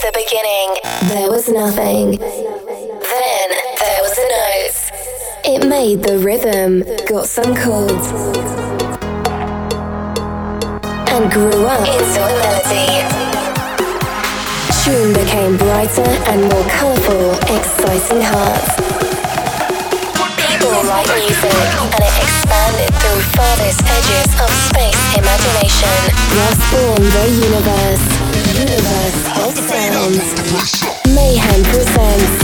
the beginning, there was nothing. Then there was a note. It made the rhythm, got some chords, and grew up into a melody. Tune became brighter and more colorful, exciting hearts. People like music, and it expanded through farthest edges of space imagination. Thus born the universe, Mayhem presents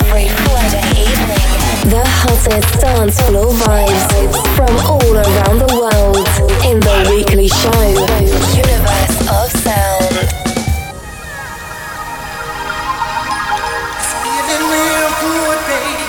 every Friday evening the hottest dance vibes from all around the world in the weekly show, Universe of Sound. Feeling real good, baby.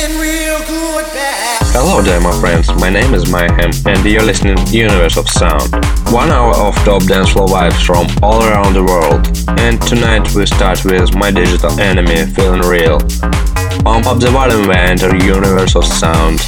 Feeling real good, bad. Hello there, my friends. My name is Mayhem, and you're listening to Universe of Sound. One hour of top dance floor vibes from all around the world. And tonight we start with my digital enemy, Feeling Real. Pump up the volume and enter Universe of Sound.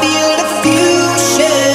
feel the fusion.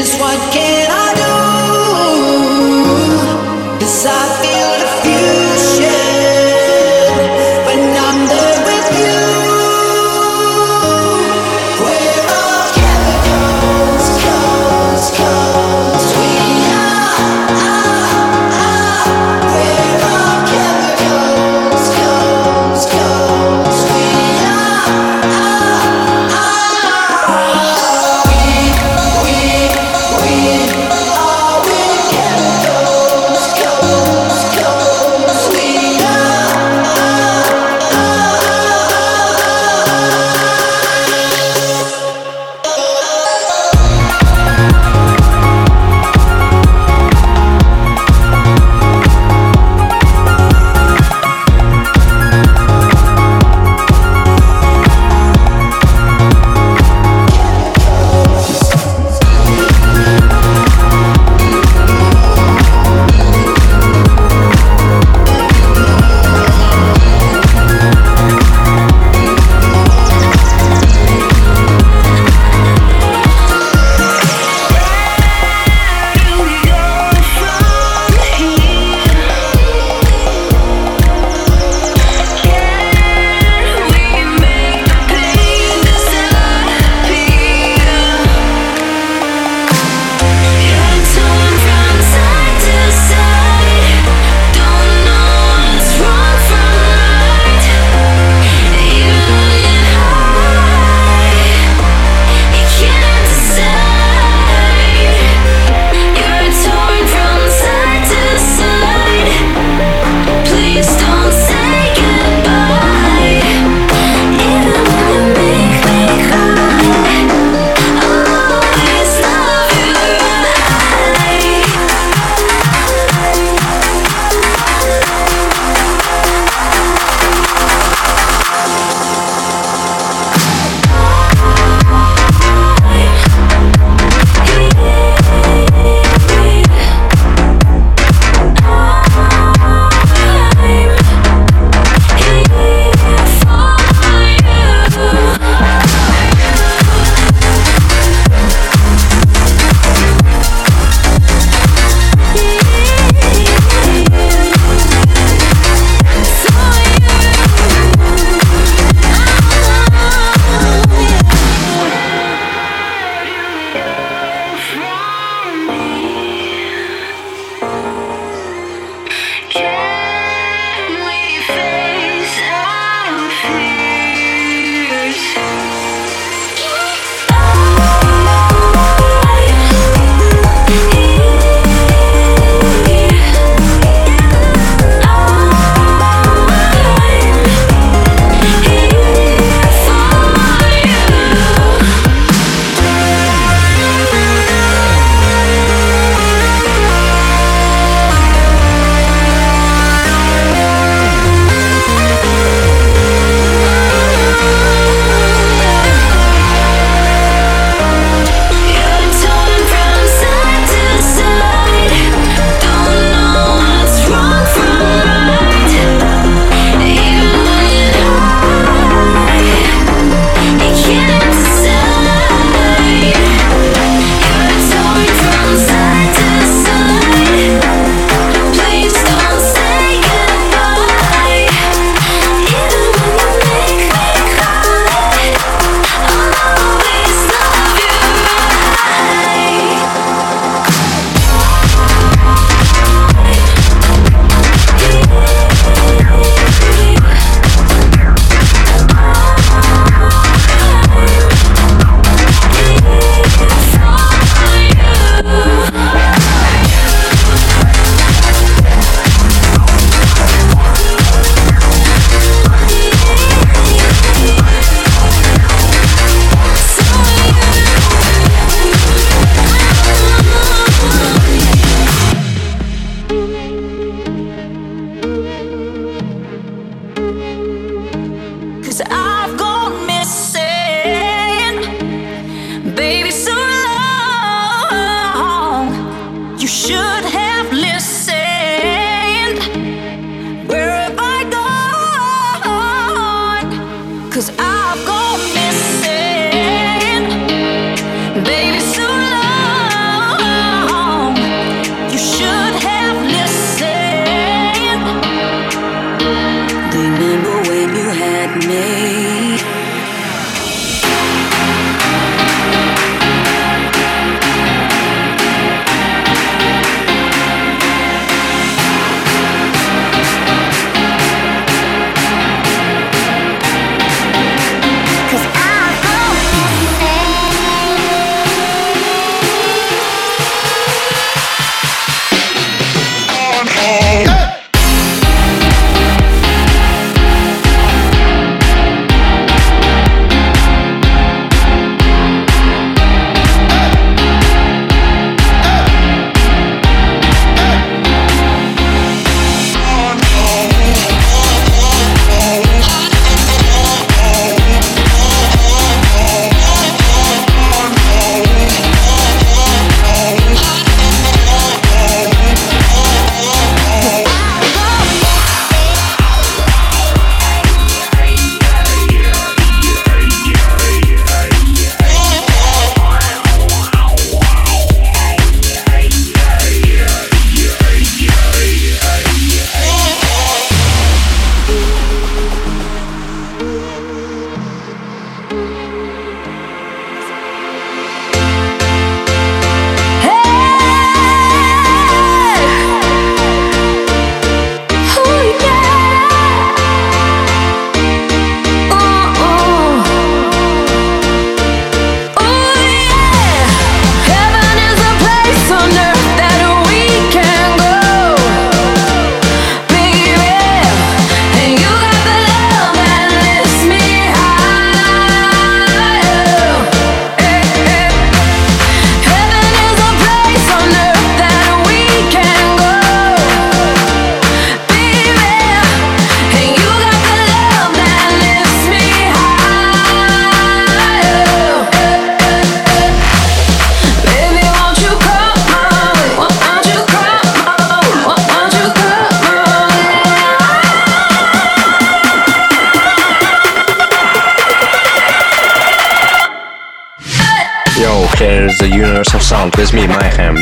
Is what can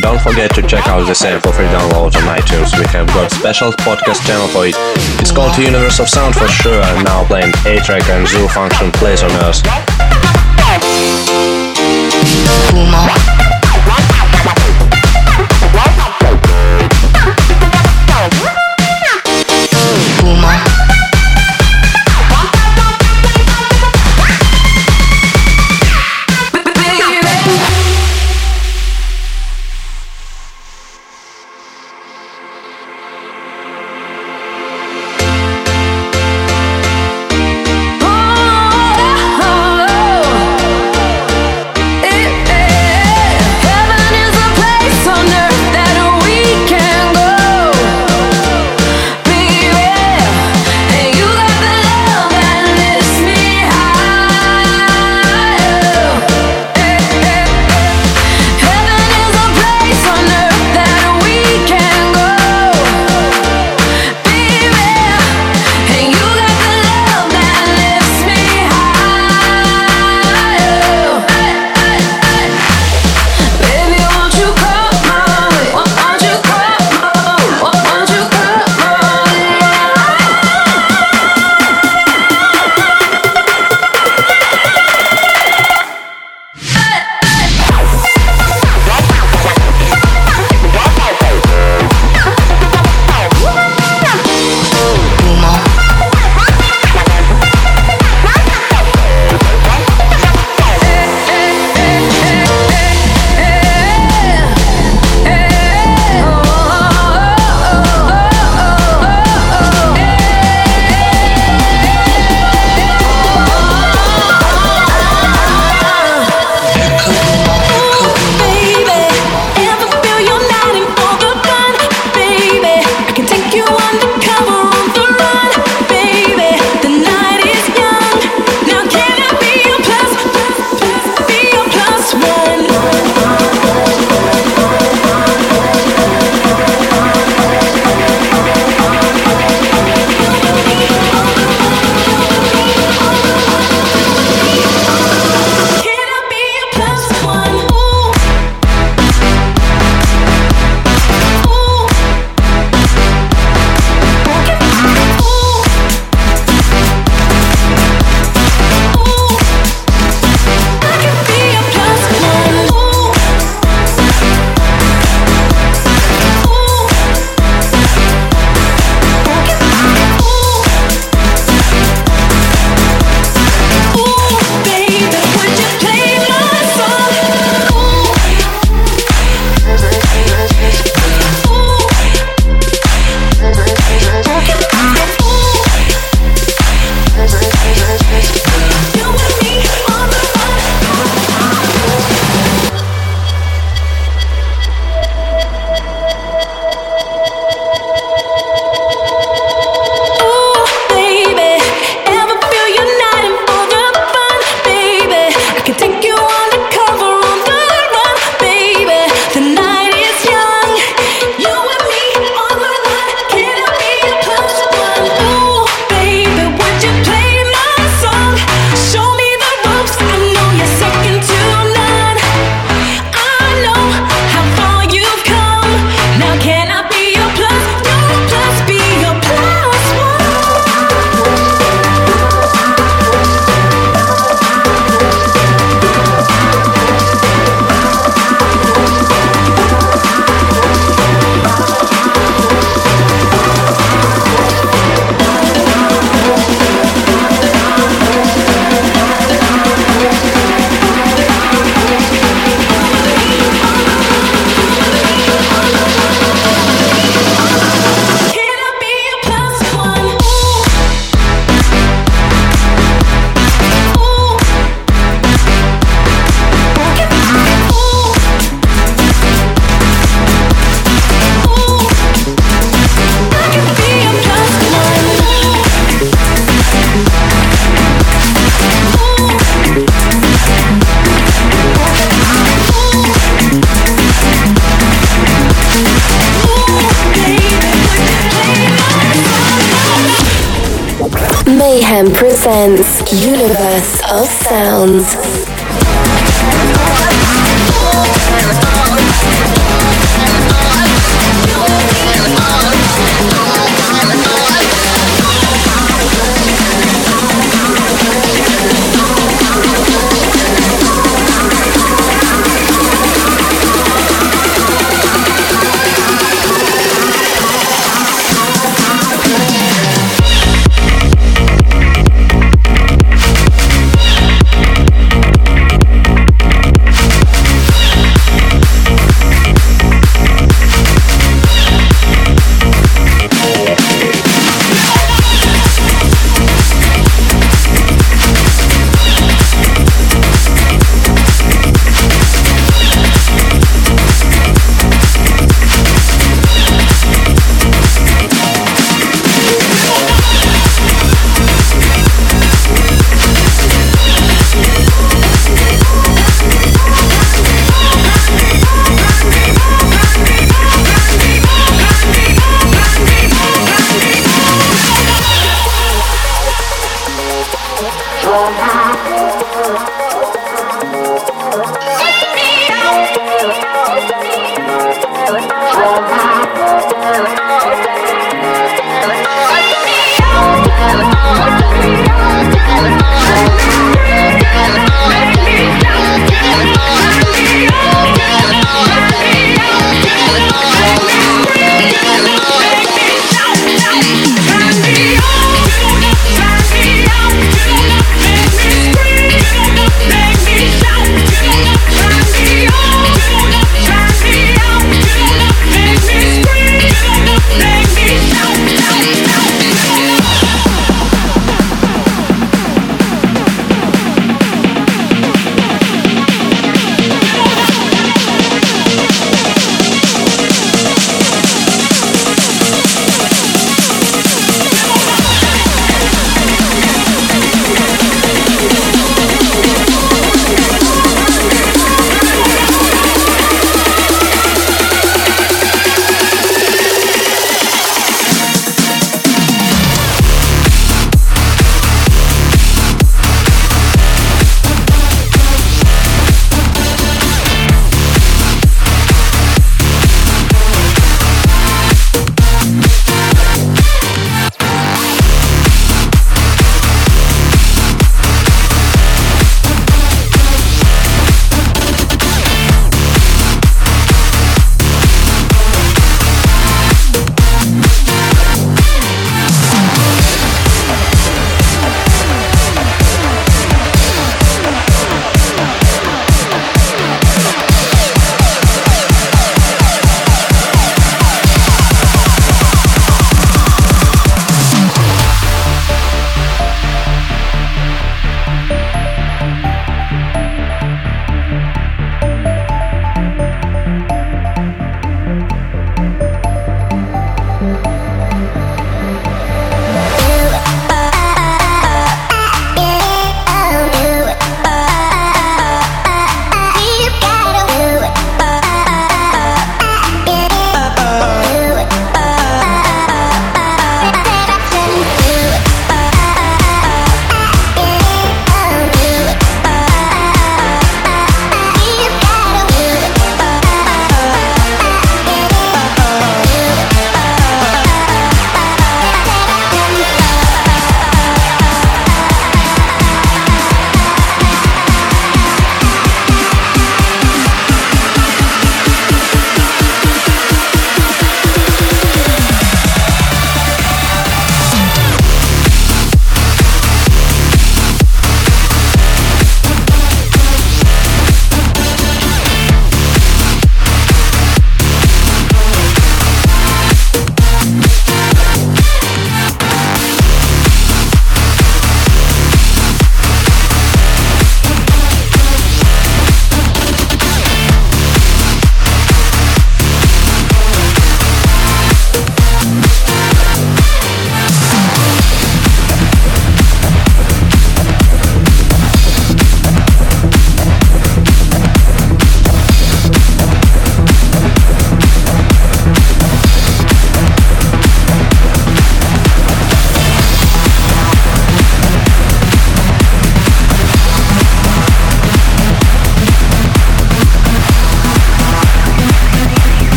Don't forget to check out the same for free download on iTunes. We have got special podcast channel for it. It's called the Universe of Sound for sure, and now playing A-Track and Zoo Function plays on us.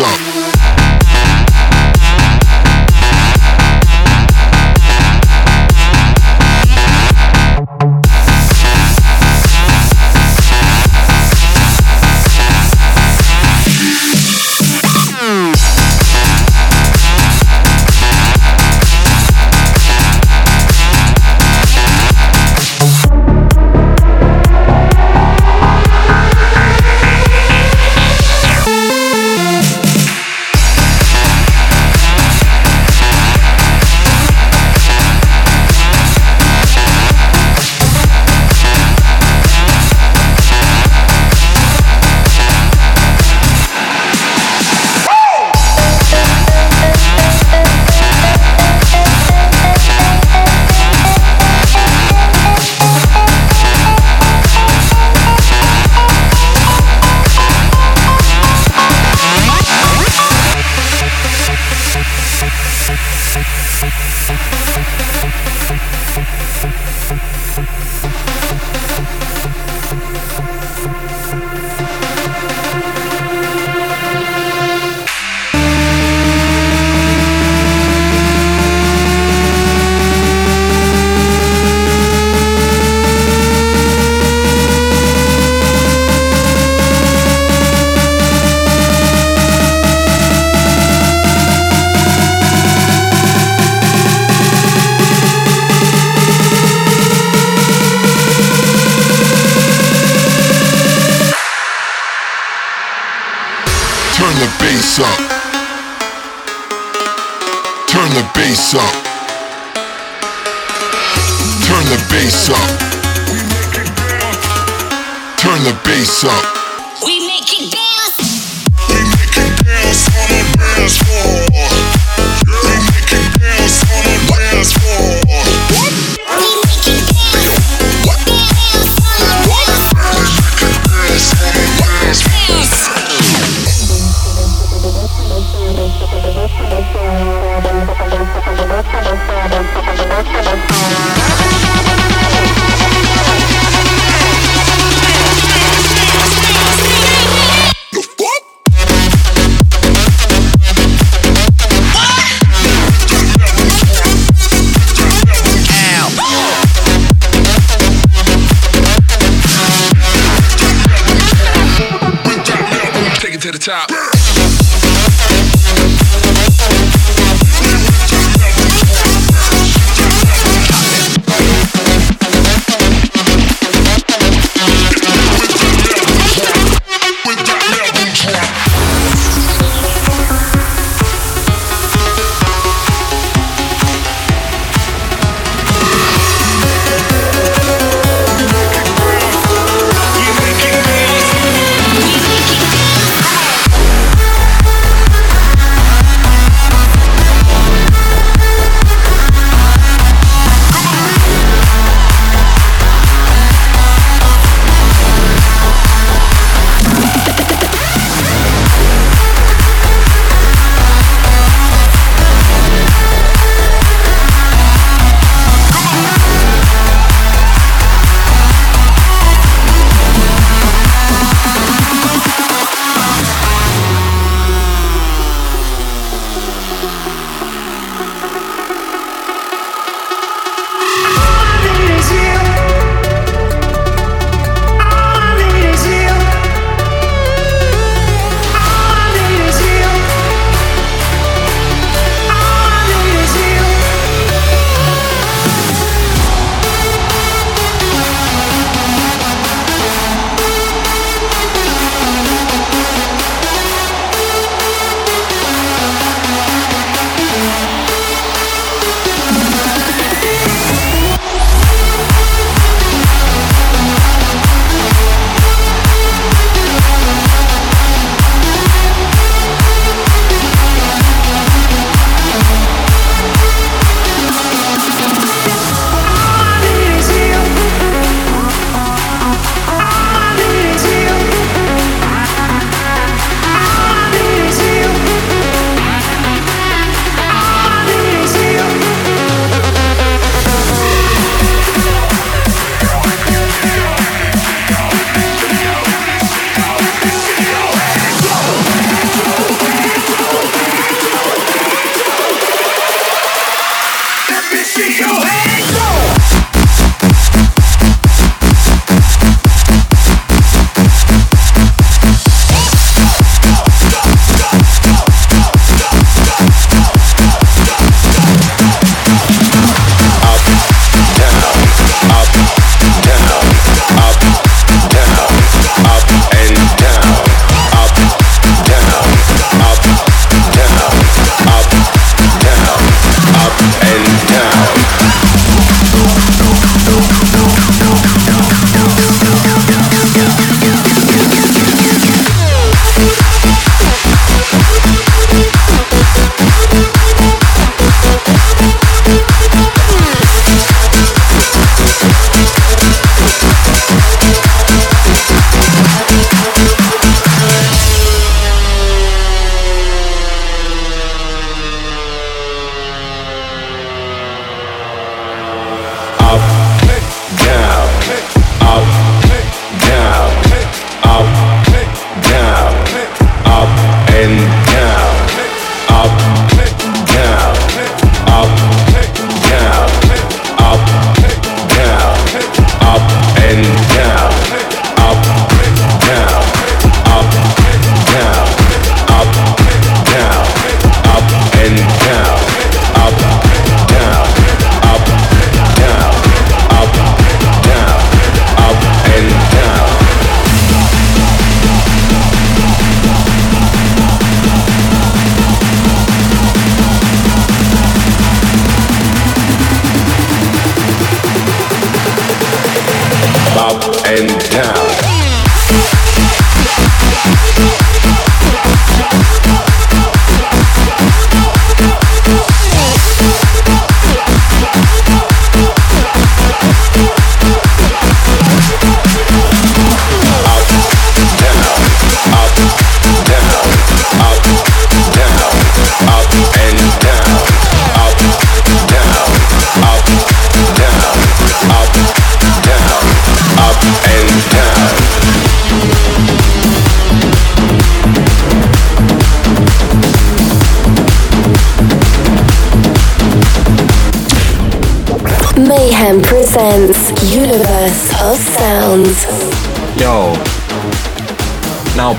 up. up. Turn the bass up. Turn the bass up.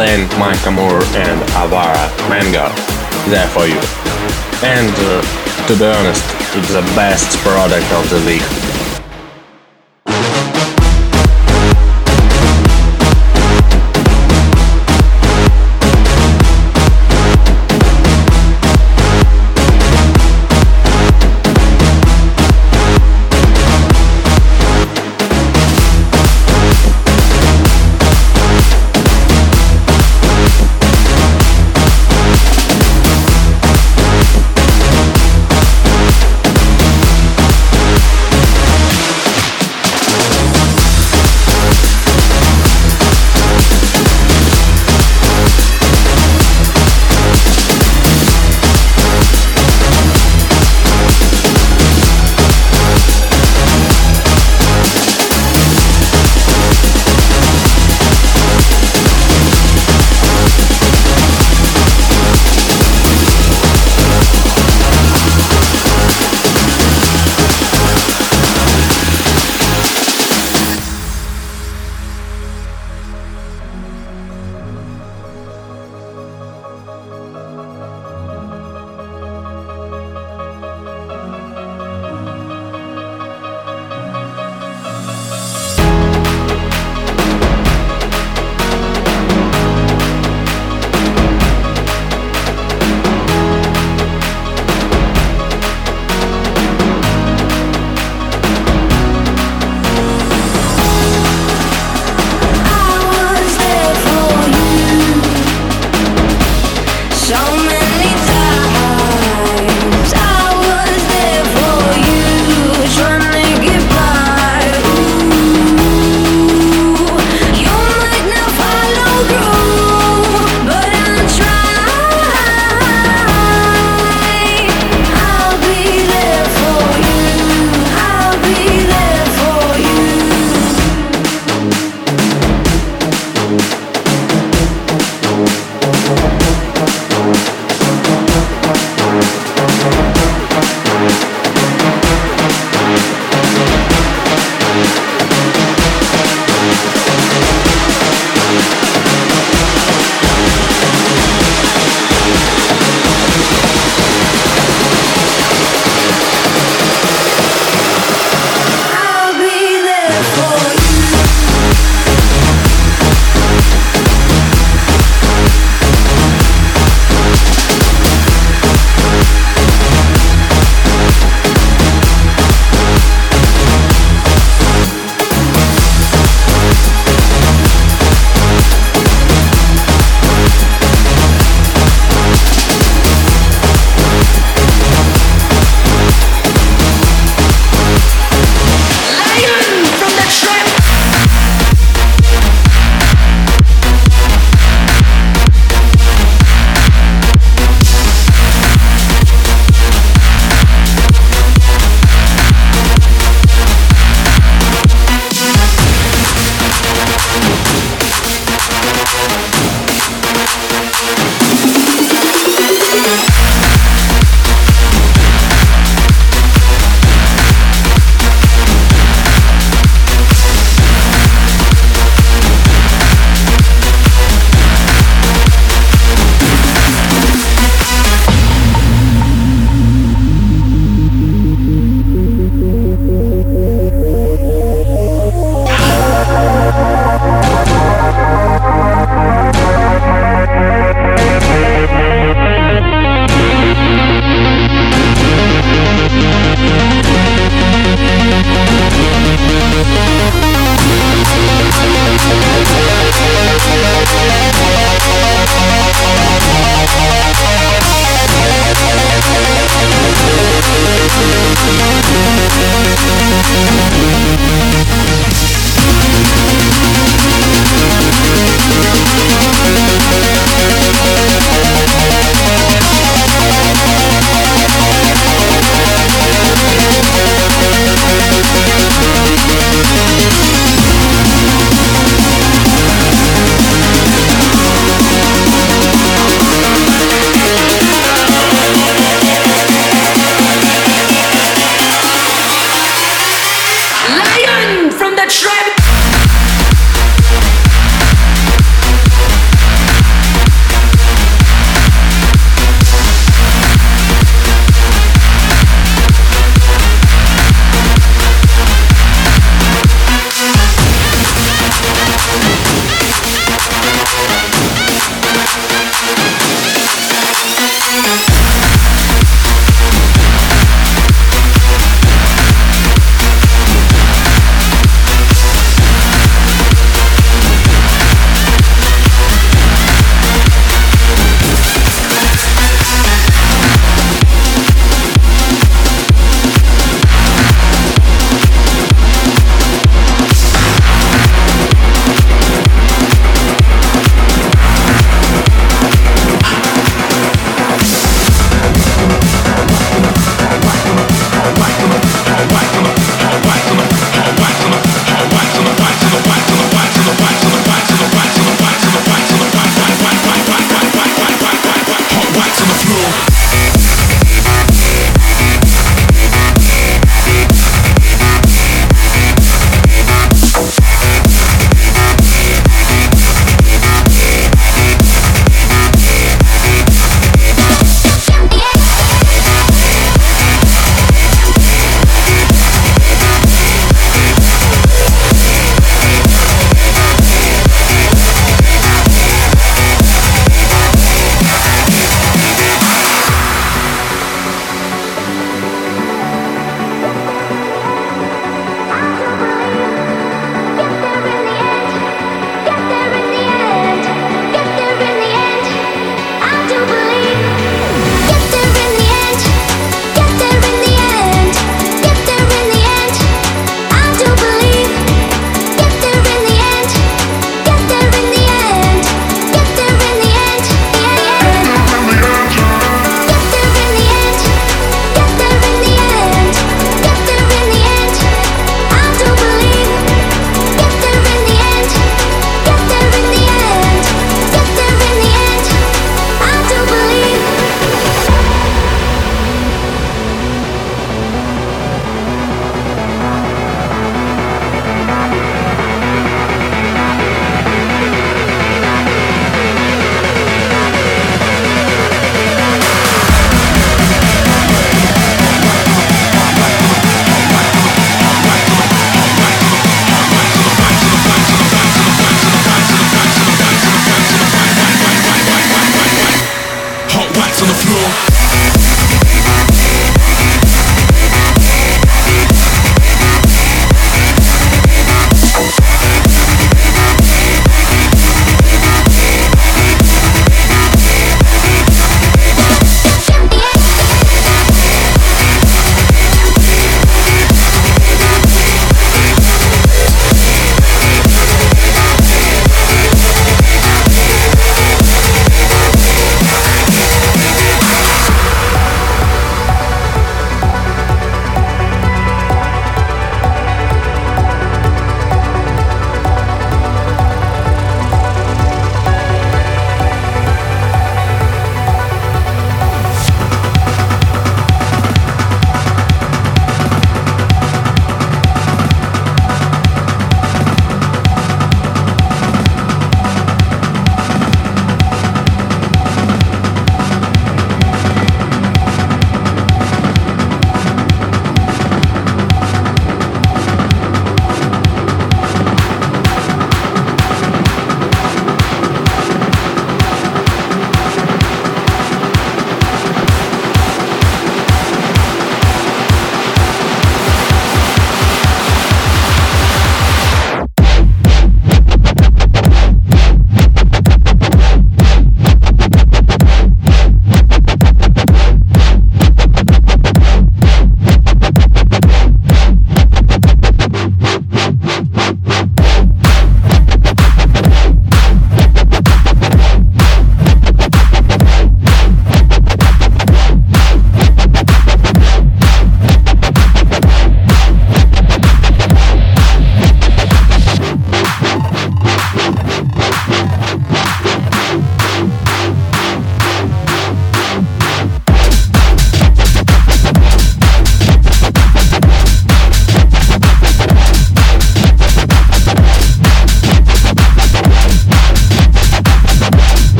Playing Micah Moore and Avara Mango, there for you. And uh, to be honest, it's the best product of the week.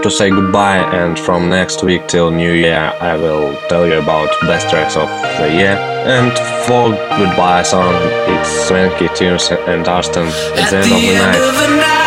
Time to say goodbye and from next week till New Year I will tell you about best tracks of the year. And for goodbye song it's Swanky Tunes and Arston at, at the end, the of, the end of the night.